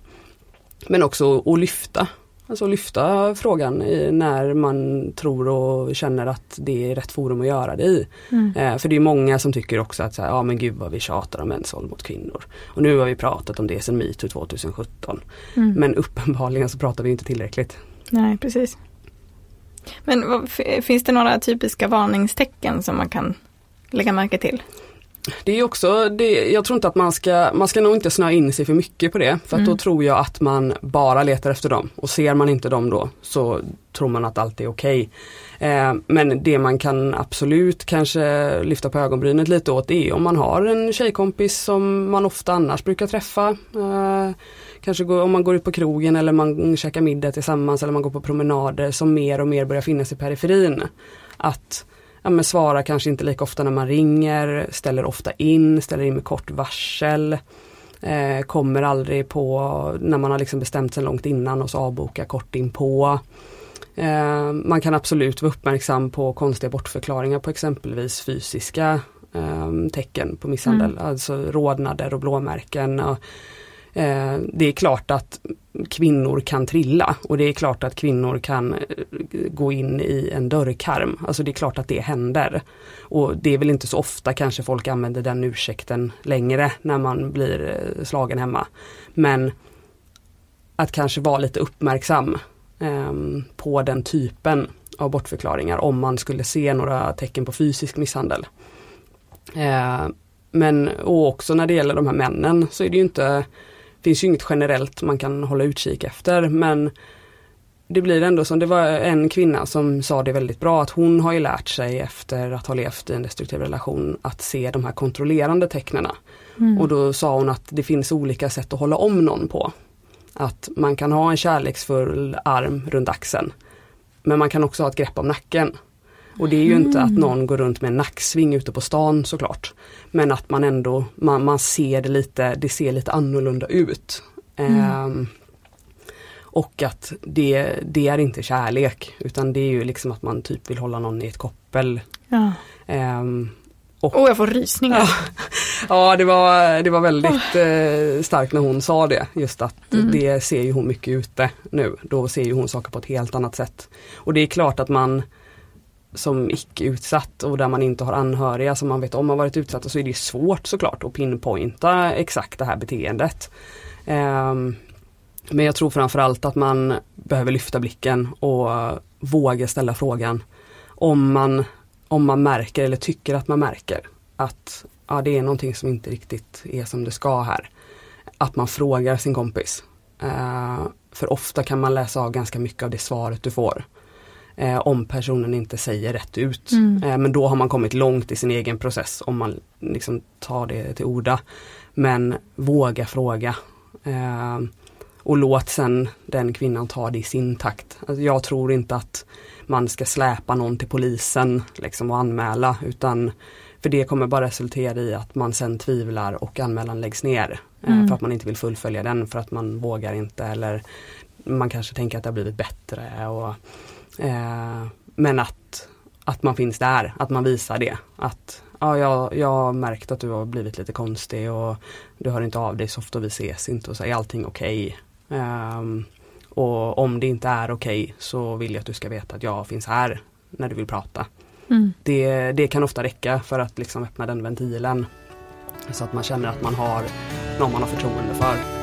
Men också att lyfta, alltså lyfta frågan när man tror och känner att det är rätt forum att göra det i. Mm. Uh, för det är många som tycker också att så här, ja men gud vad vi tjatar om mäns våld mot kvinnor. Och nu har vi pratat om det sedan metoo 2017. Mm. Men uppenbarligen så pratar vi inte tillräckligt. Nej precis. Men vad, finns det några typiska varningstecken som man kan lägga märke till? Det är också, det, jag tror inte att man ska, man ska nog inte snöa in sig för mycket på det. För mm. då tror jag att man bara letar efter dem. Och ser man inte dem då så tror man att allt är okej. Okay. Eh, men det man kan absolut kanske lyfta på ögonbrynet lite åt är om man har en tjejkompis som man ofta annars brukar träffa. Eh, kanske gå, om man går ut på krogen eller man käkar middag tillsammans eller man går på promenader som mer och mer börjar finnas i periferin. Att ja, men svara kanske inte lika ofta när man ringer, ställer ofta in, ställer in med kort varsel. Eh, kommer aldrig på när man har liksom bestämt sig långt innan och så avboka kort inpå. Eh, man kan absolut vara uppmärksam på konstiga bortförklaringar på exempelvis fysiska eh, tecken på misshandel, mm. alltså rodnader och blåmärken. Och, Eh, det är klart att kvinnor kan trilla och det är klart att kvinnor kan eh, gå in i en dörrkarm. Alltså det är klart att det händer. Och det är väl inte så ofta kanske folk använder den ursäkten längre när man blir eh, slagen hemma. Men att kanske vara lite uppmärksam eh, på den typen av bortförklaringar om man skulle se några tecken på fysisk misshandel. Eh, men och också när det gäller de här männen så är det ju inte finns ju inget generellt man kan hålla utkik efter men det blir ändå som, det var en kvinna som sa det väldigt bra att hon har ju lärt sig efter att ha levt i en destruktiv relation att se de här kontrollerande tecknen. Mm. Och då sa hon att det finns olika sätt att hålla om någon på. Att man kan ha en kärleksfull arm runt axeln. Men man kan också ha ett grepp om nacken. Och det är ju mm. inte att mm. någon går runt med en nacksving ute på stan såklart. Men att man ändå, man, man ser det lite, det ser lite annorlunda ut. Mm. Ehm, och att det, det är inte kärlek utan det är ju liksom att man typ vill hålla någon i ett koppel. Ja. Ehm, och, oh, jag får rysningar. Ja, ja det, var, det var väldigt eh, starkt när hon sa det. Just att mm. det ser ju hon mycket ute nu. Då ser ju hon saker på ett helt annat sätt. Och det är klart att man som icke utsatt och där man inte har anhöriga som man vet om har varit utsatta så är det svårt såklart att pinpointa exakt det här beteendet. Ehm, men jag tror framförallt att man behöver lyfta blicken och våga ställa frågan om man, om man märker eller tycker att man märker att ja, det är någonting som inte riktigt är som det ska här. Att man frågar sin kompis. Ehm, för ofta kan man läsa av ganska mycket av det svaret du får. Eh, om personen inte säger rätt ut. Mm. Eh, men då har man kommit långt i sin egen process om man liksom tar det till orda. Men våga fråga. Eh, och låt sen den kvinnan ta det i sin takt. Alltså jag tror inte att man ska släpa någon till polisen liksom, och anmäla utan för det kommer bara resultera i att man sen tvivlar och anmälan läggs ner. Eh, mm. För att man inte vill fullfölja den för att man vågar inte eller man kanske tänker att det har blivit bättre. Och, eh, men att, att man finns där, att man visar det. Att ja, jag, jag har märkt att du har blivit lite konstig och du hör inte av dig så ofta och vi ses inte och så är allting okej. Okay. Um, och om det inte är okej okay, så vill jag att du ska veta att jag finns här när du vill prata. Mm. Det, det kan ofta räcka för att liksom öppna den ventilen. Så att man känner att man har någon man har förtroende för.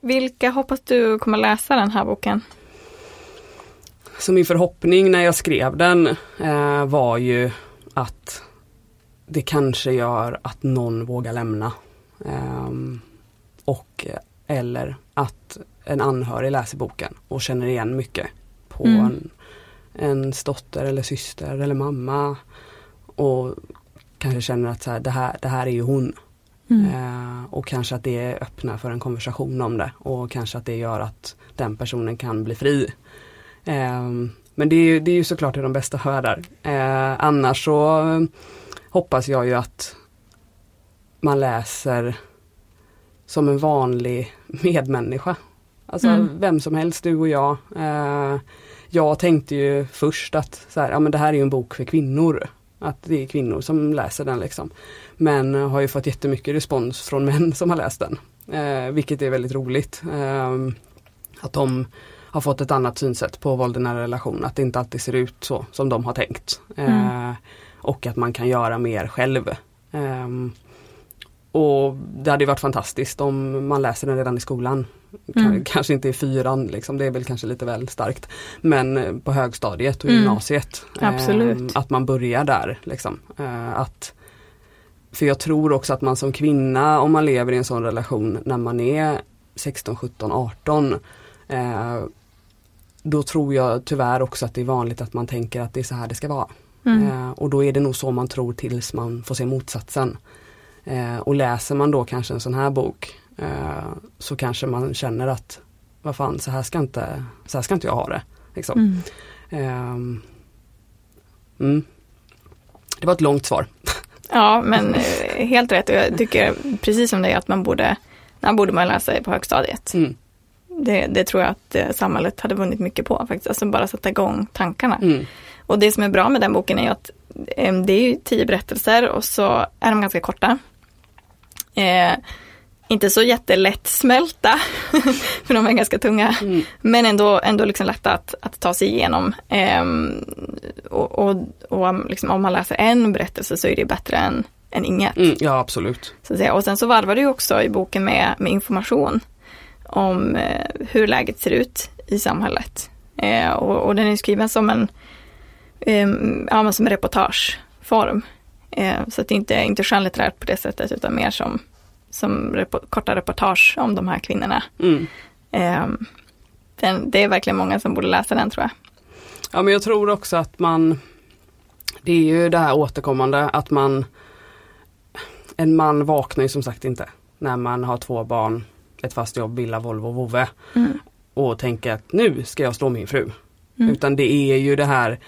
Vilka hoppas du kommer läsa den här boken? Så min förhoppning när jag skrev den eh, var ju att det kanske gör att någon vågar lämna. Um, och eller att en anhörig läser boken och känner igen mycket på mm. en, ens dotter eller syster eller mamma. Och kanske känner att så här, det, här, det här är ju hon. Mm. Uh, och kanske att det öppnar för en konversation om det och kanske att det gör att den personen kan bli fri. Uh, men det är, ju, det är ju såklart de bästa världar. Uh, annars så hoppas jag ju att man läser som en vanlig medmänniska. Alltså mm. vem som helst, du och jag. Eh, jag tänkte ju först att så här, ja, men det här är en bok för kvinnor. Att det är kvinnor som läser den liksom. Men har ju fått jättemycket respons från män som har läst den. Eh, vilket är väldigt roligt. Eh, att de har fått ett annat synsätt på våld i nära relation. Att det inte alltid ser ut så som de har tänkt. Mm. Eh, och att man kan göra mer själv. Um, och det hade varit fantastiskt om man läser den redan i skolan. Mm. Kanske inte i fyran, liksom, det är väl kanske lite väl starkt. Men eh, på högstadiet och mm. gymnasiet. Um, att man börjar där. Liksom. Uh, att, för jag tror också att man som kvinna, om man lever i en sån relation när man är 16, 17, 18 uh, då tror jag tyvärr också att det är vanligt att man tänker att det är så här det ska vara. Mm. Eh, och då är det nog så man tror tills man får se motsatsen. Eh, och läser man då kanske en sån här bok eh, så kanske man känner att vad fan, så här ska inte, så här ska inte jag ha det. Liksom. Mm. Ehm, mm. Det var ett långt svar. Ja men eh, helt rätt jag tycker precis som dig att man borde, när borde man läsa på högstadiet. Mm. Det, det, tror jag att eh, samhället hade vunnit mycket på faktiskt, alltså bara sätta igång tankarna. Mm. Och det som är bra med den boken är att eh, det är tio berättelser och så är de ganska korta. Eh, inte så jättelätt smälta, för de är ganska tunga. Mm. Men ändå, ändå liksom lätta att, att ta sig igenom. Eh, och och, och liksom, om man läser en berättelse så är det bättre än, än inget. Mm, ja, absolut. Så att säga. Och sen så varvar du också i boken med, med information om eh, hur läget ser ut i samhället. Eh, och, och den är skriven som en eh, ja, som reportageform. Eh, så att det inte, inte skönlitterärt på det sättet utan mer som, som repo- korta reportage om de här kvinnorna. Mm. Den, det är verkligen många som borde läsa den tror jag. Ja men jag tror också att man Det är ju det här återkommande att man En man vaknar ju som sagt inte när man har två barn, ett fast jobb, villa, Volvo, vovve Mm. och tänker att nu ska jag slå min fru. Mm. Utan det är ju det här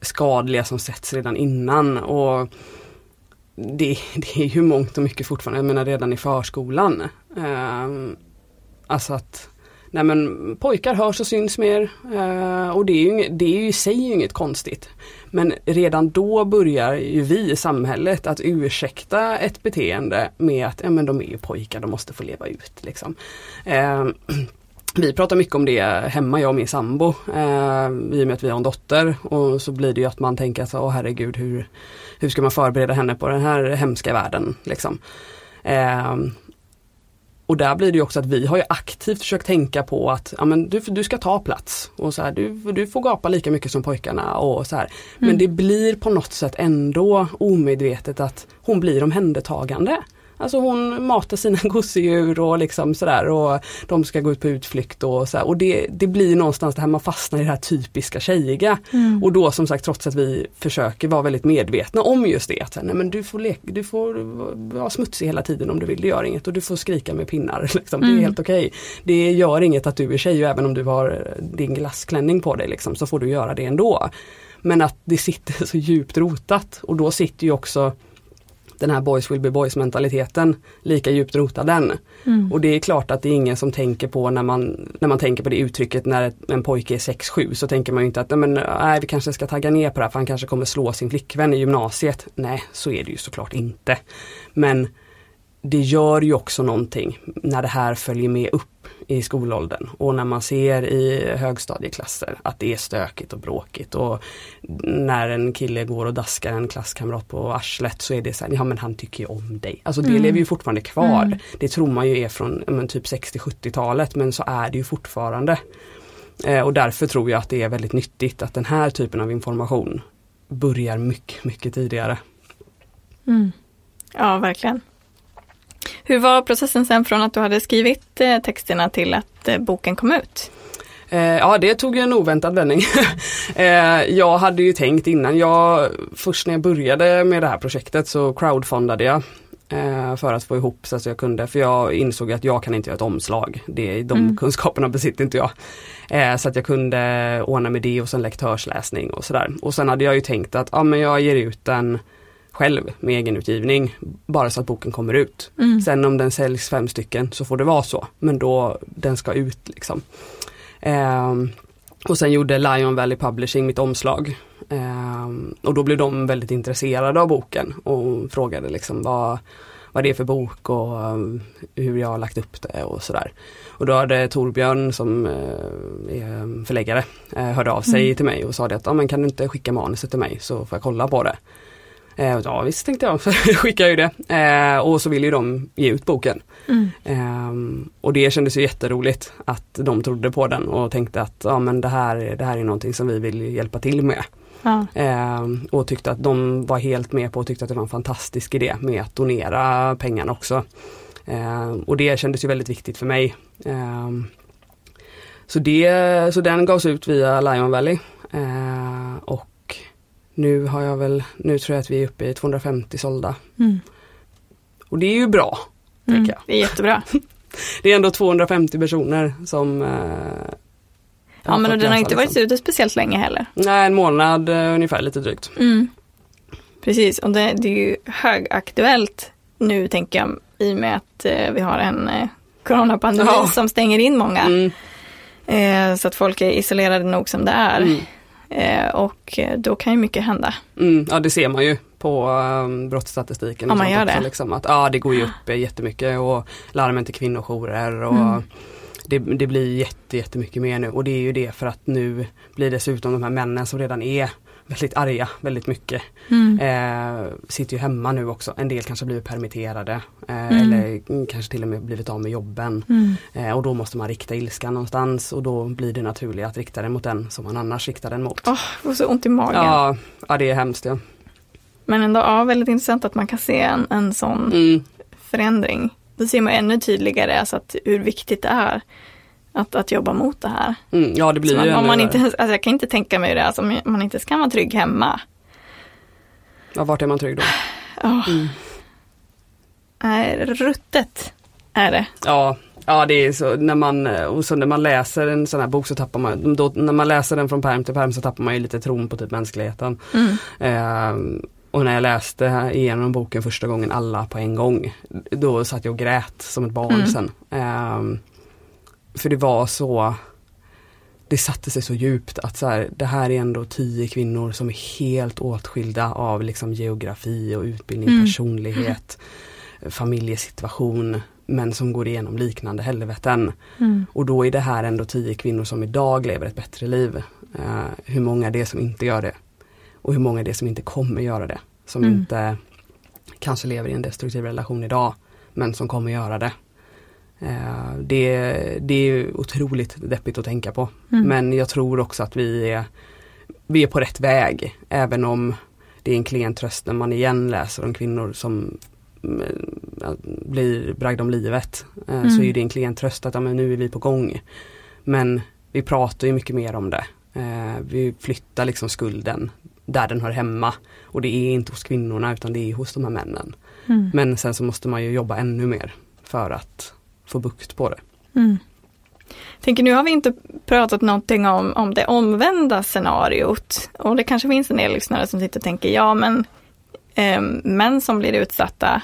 skadliga som sätts redan innan och det, det är ju mångt och mycket fortfarande, jag menar redan i förskolan. Eh, alltså att Nej men pojkar hörs och syns mer eh, och det är, ju inget, det är ju i sig inget konstigt. Men redan då börjar ju vi i samhället att ursäkta ett beteende med att ja, men de är ju pojkar, de måste få leva ut. Liksom. Eh, vi pratar mycket om det hemma, jag och min sambo, eh, i och med att vi har en dotter och så blir det ju att man tänker att åh herregud hur, hur ska man förbereda henne på den här hemska världen. Liksom. Eh, och där blir det också att vi har ju aktivt försökt tänka på att ja, men du, du ska ta plats och så här, du, du får gapa lika mycket som pojkarna och så här. Men Mm. det blir på något sätt ändå omedvetet att hon blir omhändertagande. Alltså hon matar sina gosedjur och liksom sådär och de ska gå ut på utflykt och så. Och det, det blir någonstans det här man fastnar i det här typiska tjejiga. Mm. Och då som sagt trots att vi försöker vara väldigt medvetna om just det. Att, nej, men du, får leka, du får vara smutsig hela tiden om du vill, det gör inget. Och du får skrika med pinnar. Liksom. Det är Mm. helt okej. Det gör inget att du är tjej och även om du har din glassklänning på dig liksom, så får du göra det ändå. Men att det sitter så djupt rotat och då sitter ju också den här boys will be boys mentaliteten lika djupt rotad den. Mm. Och det är klart att det är ingen som tänker på när man, när man tänker på det uttrycket när en pojke är 6-7 så tänker man ju inte att nej, men, nej, vi kanske ska tagga ner på det här för han kanske kommer slå sin flickvän i gymnasiet. Nej, så är det ju såklart inte. Men det gör ju också någonting när det här följer med upp i skolåldern och när man ser i högstadieklasser att det är stökigt och bråkigt och när en kille går och daskar en klasskamrat på arslet så är det så här, ja men han tycker ju om dig. Alltså det Mm. lever ju fortfarande kvar. Mm. Det tror man ju är från men, typ 60-70-talet men så är det ju fortfarande. Eh, och därför tror jag att det är väldigt nyttigt att den här typen av information börjar mycket, mycket tidigare. Mm. Ja, verkligen. Hur var processen sen från att du hade skrivit eh, texterna till att eh, boken kom ut? Eh, ja det tog en oväntad vändning. jag hade ju tänkt innan, jag, först när jag började med det här projektet så crowdfundade jag för att få ihop så att jag kunde, för jag insåg att jag kan inte göra ett omslag. Det, de Mm. kunskaperna besitter inte jag. Så att jag kunde ordna med det och sen lektörsläsning och sådär. Och sen hade jag ju tänkt att ja, men jag ger ut den själv med egenutgivning bara så att boken kommer ut. Mm. Sen om den säljs fem stycken så får det vara så. Men då den ska ut liksom. Ehm, och sen gjorde Lion Valley Publishing mitt omslag. Ehm, och då blev de väldigt intresserade av boken och frågade liksom vad, vad det är för bok och um, hur jag har lagt upp det och sådär. Och då hade Torbjörn som eh, är förläggare eh, hörde av sig Mm. till mig och sa det att ja, men kan du inte skicka manuset till mig så får jag kolla på det. Eh, ja visst tänkte jag, så skickade jag ju det. Eh, och så ville ju de ge ut boken. Mm. Ehm, och det kändes ju jätteroligt att de trodde på den och tänkte att ja, men det, här, det här är någonting som vi vill hjälpa till med. Ja. Ehm, och tyckte att de var helt med på och tyckte att det var en fantastisk idé med att donera pengarna också. Ehm, och det kändes ju väldigt viktigt för mig. Så, det, så den gavs ut via Lion Valley. Och nu har jag väl, nu tror jag att vi är uppe i 250 sålda. Mm. Och det är ju bra. Mm. Det är jättebra. Det är ändå 250 personer som eh, Ja, men fått den har inte varit liksom. ute speciellt länge heller. Nej, en månad eh, ungefär lite drygt. Mm. Precis, och det, det är ju högaktuellt nu tänker jag i och med att eh, vi har en eh, coronapandemi Ja. som stänger in många. Mm, Eh, så att folk är isolerade nog som det är. Eh, och då kan ju mycket hända. mm. Ja det ser man ju på um, brottsstatistiken. Och man gör också, det. Liksom, att, ja det går ju upp eh, jättemycket och larmen till kvinnojourer och Mm. det, det blir jätte, jättemycket mer nu och det är ju det för att nu blir dessutom de här männen som redan är väldigt arga väldigt mycket. Mm. Eh, sitter ju hemma nu också. En del kanske blivit permitterade eh, Mm. eller kanske till och med blivit av med jobben. Mm. Eh, och då måste man rikta ilskan någonstans och då blir det naturligt att rikta den mot den som man annars riktar den mot. Åh, får så ont i magen. ja, ja, det är hemskt ja. Men ändå ja, väldigt intressant att man kan se en, en sån Mm, förändring. då ser man ännu tydligare alltså att hur viktigt det är att, att jobba mot det här. Mm, ja det blir Så ju man, om man inte, alltså jag kan inte tänka mig det, alltså om man inte ska vara trygg hemma. Ja, vart är man trygg då? Oh. Mm. Nej, ruttet är det. Ja, ja det är så när man, och så när man läser en sån här bok så tappar man, då, när man läser den från pärm till pärm så tappar man ju lite tron på typ mänskligheten. Mm. Eh, och när jag läste igenom boken första gången alla på en gång, då satt jag och grät som ett barn Mm. sen. Eh, för det var så, det satte sig så djupt att så här, det här är ändå tio kvinnor som är helt åtskilda av liksom geografi och utbildning, Mm. personlighet, familjesituation, men som går igenom liknande helveten. Mm. Och då är det här ändå tio kvinnor som idag lever ett bättre liv. Eh, hur många det är som inte gör det. Och hur många det är som inte kommer göra det. Som Mm. inte kanske lever i en destruktiv relation idag, men som kommer göra det. Eh, det, det är otroligt deppigt att tänka på. Mm. Men jag tror också att vi är, vi är på rätt väg. Även om det är en klen tröst när man igen läser om kvinnor som mm, blir bragda om livet. Eh, Så Mm. är det en klen tröst att ja, men nu är vi på gång. Men vi pratar ju mycket mer om det. Eh, Vi flyttar liksom skulden där den hör hemma. Och det är inte hos kvinnorna utan det är hos de här männen. Mm. Men sen så måste man ju jobba ännu mer för att få bukt på det. Mm. Tänker nu har vi inte pratat någonting om, om det omvända scenariot. Och det kanske finns en del lyssnare som sitter och tänker, ja men eh, män som blir utsatta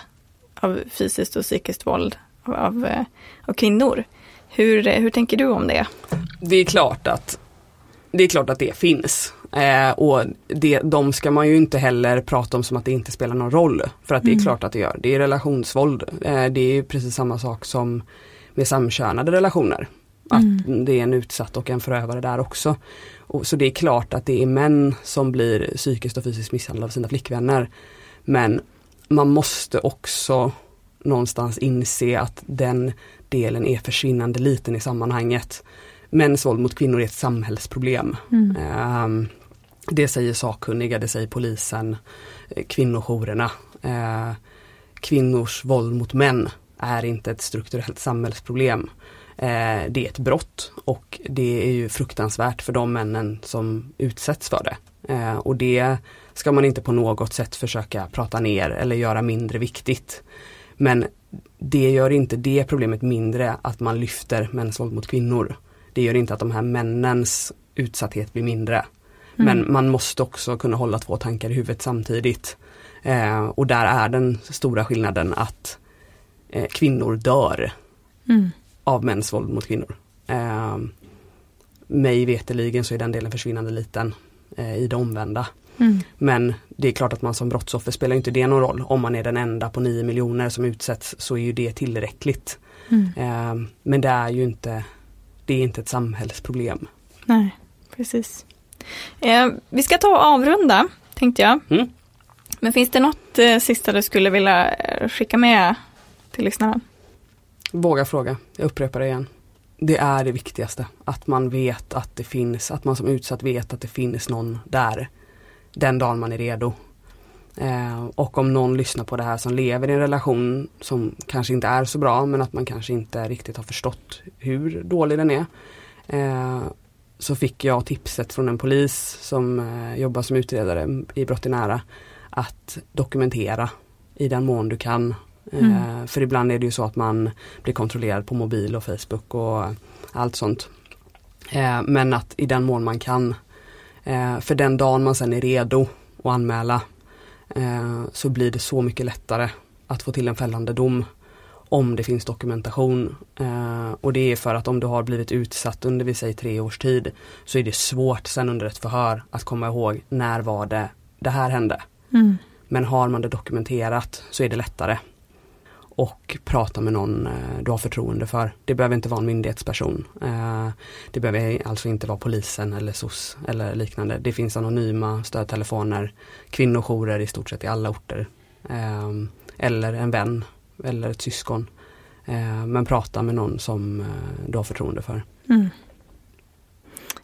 av fysiskt och psykiskt våld av, av, eh, av kvinnor. Hur, hur tänker du om det? Det är klart att det är klart att det finns. Eh, och det, de ska man ju inte heller prata om som att det inte spelar någon roll. För att det är Mm. klart att det gör. Det är relationsvåld. Eh, det är precis samma sak som med samkönade relationer. Att det är en utsatt och en förövare där också. Och, så det är klart att det är män som blir psykiskt och fysiskt misshandlade av sina flickvänner. Men man måste också någonstans inse att den delen är försvinnande liten i sammanhanget. Mäns våld mot kvinnor är ett samhällsproblem. Mm. Ehm, det säger sakkunniga, det säger polisen, eh, kvinnojourerna. Eh, kvinnors våld mot män är inte ett strukturellt samhällsproblem. Eh, det är ett brott och det är ju fruktansvärt för de männen som utsätts för det. Eh, och det ska man inte på något sätt försöka prata ner eller göra mindre viktigt. Men det gör inte det problemet mindre att man lyfter mäns våld mot kvinnor. Det gör inte att de här männens utsatthet blir mindre. Men man måste också kunna hålla två tankar i huvudet samtidigt. Eh, och där är den stora skillnaden att eh, kvinnor dör Mm. av mäns våld mot kvinnor. Eh, mig veteligen så är den delen försvinnande liten eh, i det omvända. Mm. Men det är klart att man som brottsoffer spelar inte det någon roll. Om man är den enda på 9 miljoner som utsätts så är ju det tillräckligt. Mm. Eh, men det är ju inte, det är inte ett samhällsproblem. Nej, precis. Eh, vi ska ta och avrunda, tänkte jag. Mm. Men finns det något eh, sista du skulle vilja eh, skicka med till lyssnarna? Våga fråga, jag upprepar det igen. Det är det viktigaste, att man vet att det finns, att man som utsatt vet att det finns någon där den dagen man är redo. Eh, och om någon lyssnar på det här som lever i en relation som kanske inte är så bra men att man kanske inte riktigt har förstått hur dålig den är. Eh, så fick jag tipset från en polis som eh, jobbar som utredare i brott i nära att dokumentera i den mån du kan. Eh, för ibland är det ju så att man blir kontrollerad på mobil och Facebook och allt sånt. Eh, men att i den mån man kan, eh, för den dagen man sen är redo att anmäla eh, så blir det så mycket lättare att få till en fällande dom om det finns dokumentation. Eh, och det är för att om du har blivit utsatt under vi säger tre års tid så är det svårt sen under ett förhör att komma ihåg när var det det här hände. Mm. Men har man det dokumenterat så är det lättare. Och prata med någon eh, du har förtroende för. Det behöver inte vara en myndighetsperson. Eh, det behöver alltså inte vara polisen eller SOS eller liknande. Det finns anonyma stödtelefoner, kvinnojourer i stort sett i alla orter. Eh, eller en vän eller ett syskon. Eh, men prata med någon som eh, du har förtroende för. Mm.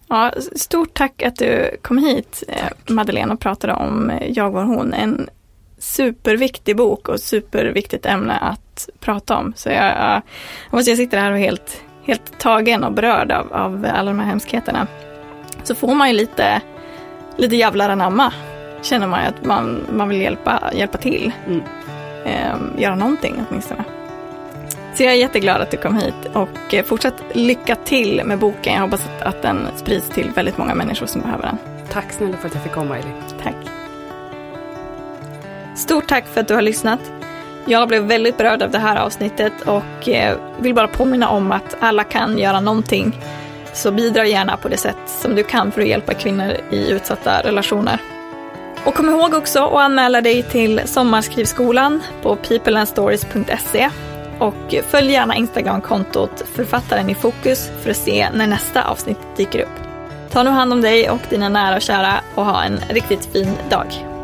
Ja, stort tack att du kom hit, eh, Madeleine, och pratade om eh, Jag var hon. En superviktig bok och superviktigt ämne att prata om. Så jag, jag måste jag sitter här och helt, helt tagen och berörd av, av alla de här hemskheterna. Så får man ju lite, lite jävlar anamma. Känner man ju att man, man vill hjälpa, hjälpa till. Mm. Eh, göra någonting åtminstone. Så jag är jätteglad att du kom hit och eh, fortsatt lycka till med boken. Jag hoppas att, att den sprids till väldigt många människor som behöver den. Tack snälla för att jag fick komma Elin. Tack. Stort tack för att du har lyssnat. Jag blev väldigt berörd av det här avsnittet och eh, vill bara påminna om att alla kan göra någonting. Så bidra gärna på det sätt som du kan för att hjälpa kvinnor i utsatta relationer. Och kom ihåg också att anmäla dig till Sommarskrivskolan på peopleandstories.se och följ gärna Instagramkontot Författaren i fokus för att se när nästa avsnitt dyker upp. Ta nu hand om dig och dina nära och kära och ha en riktigt fin dag.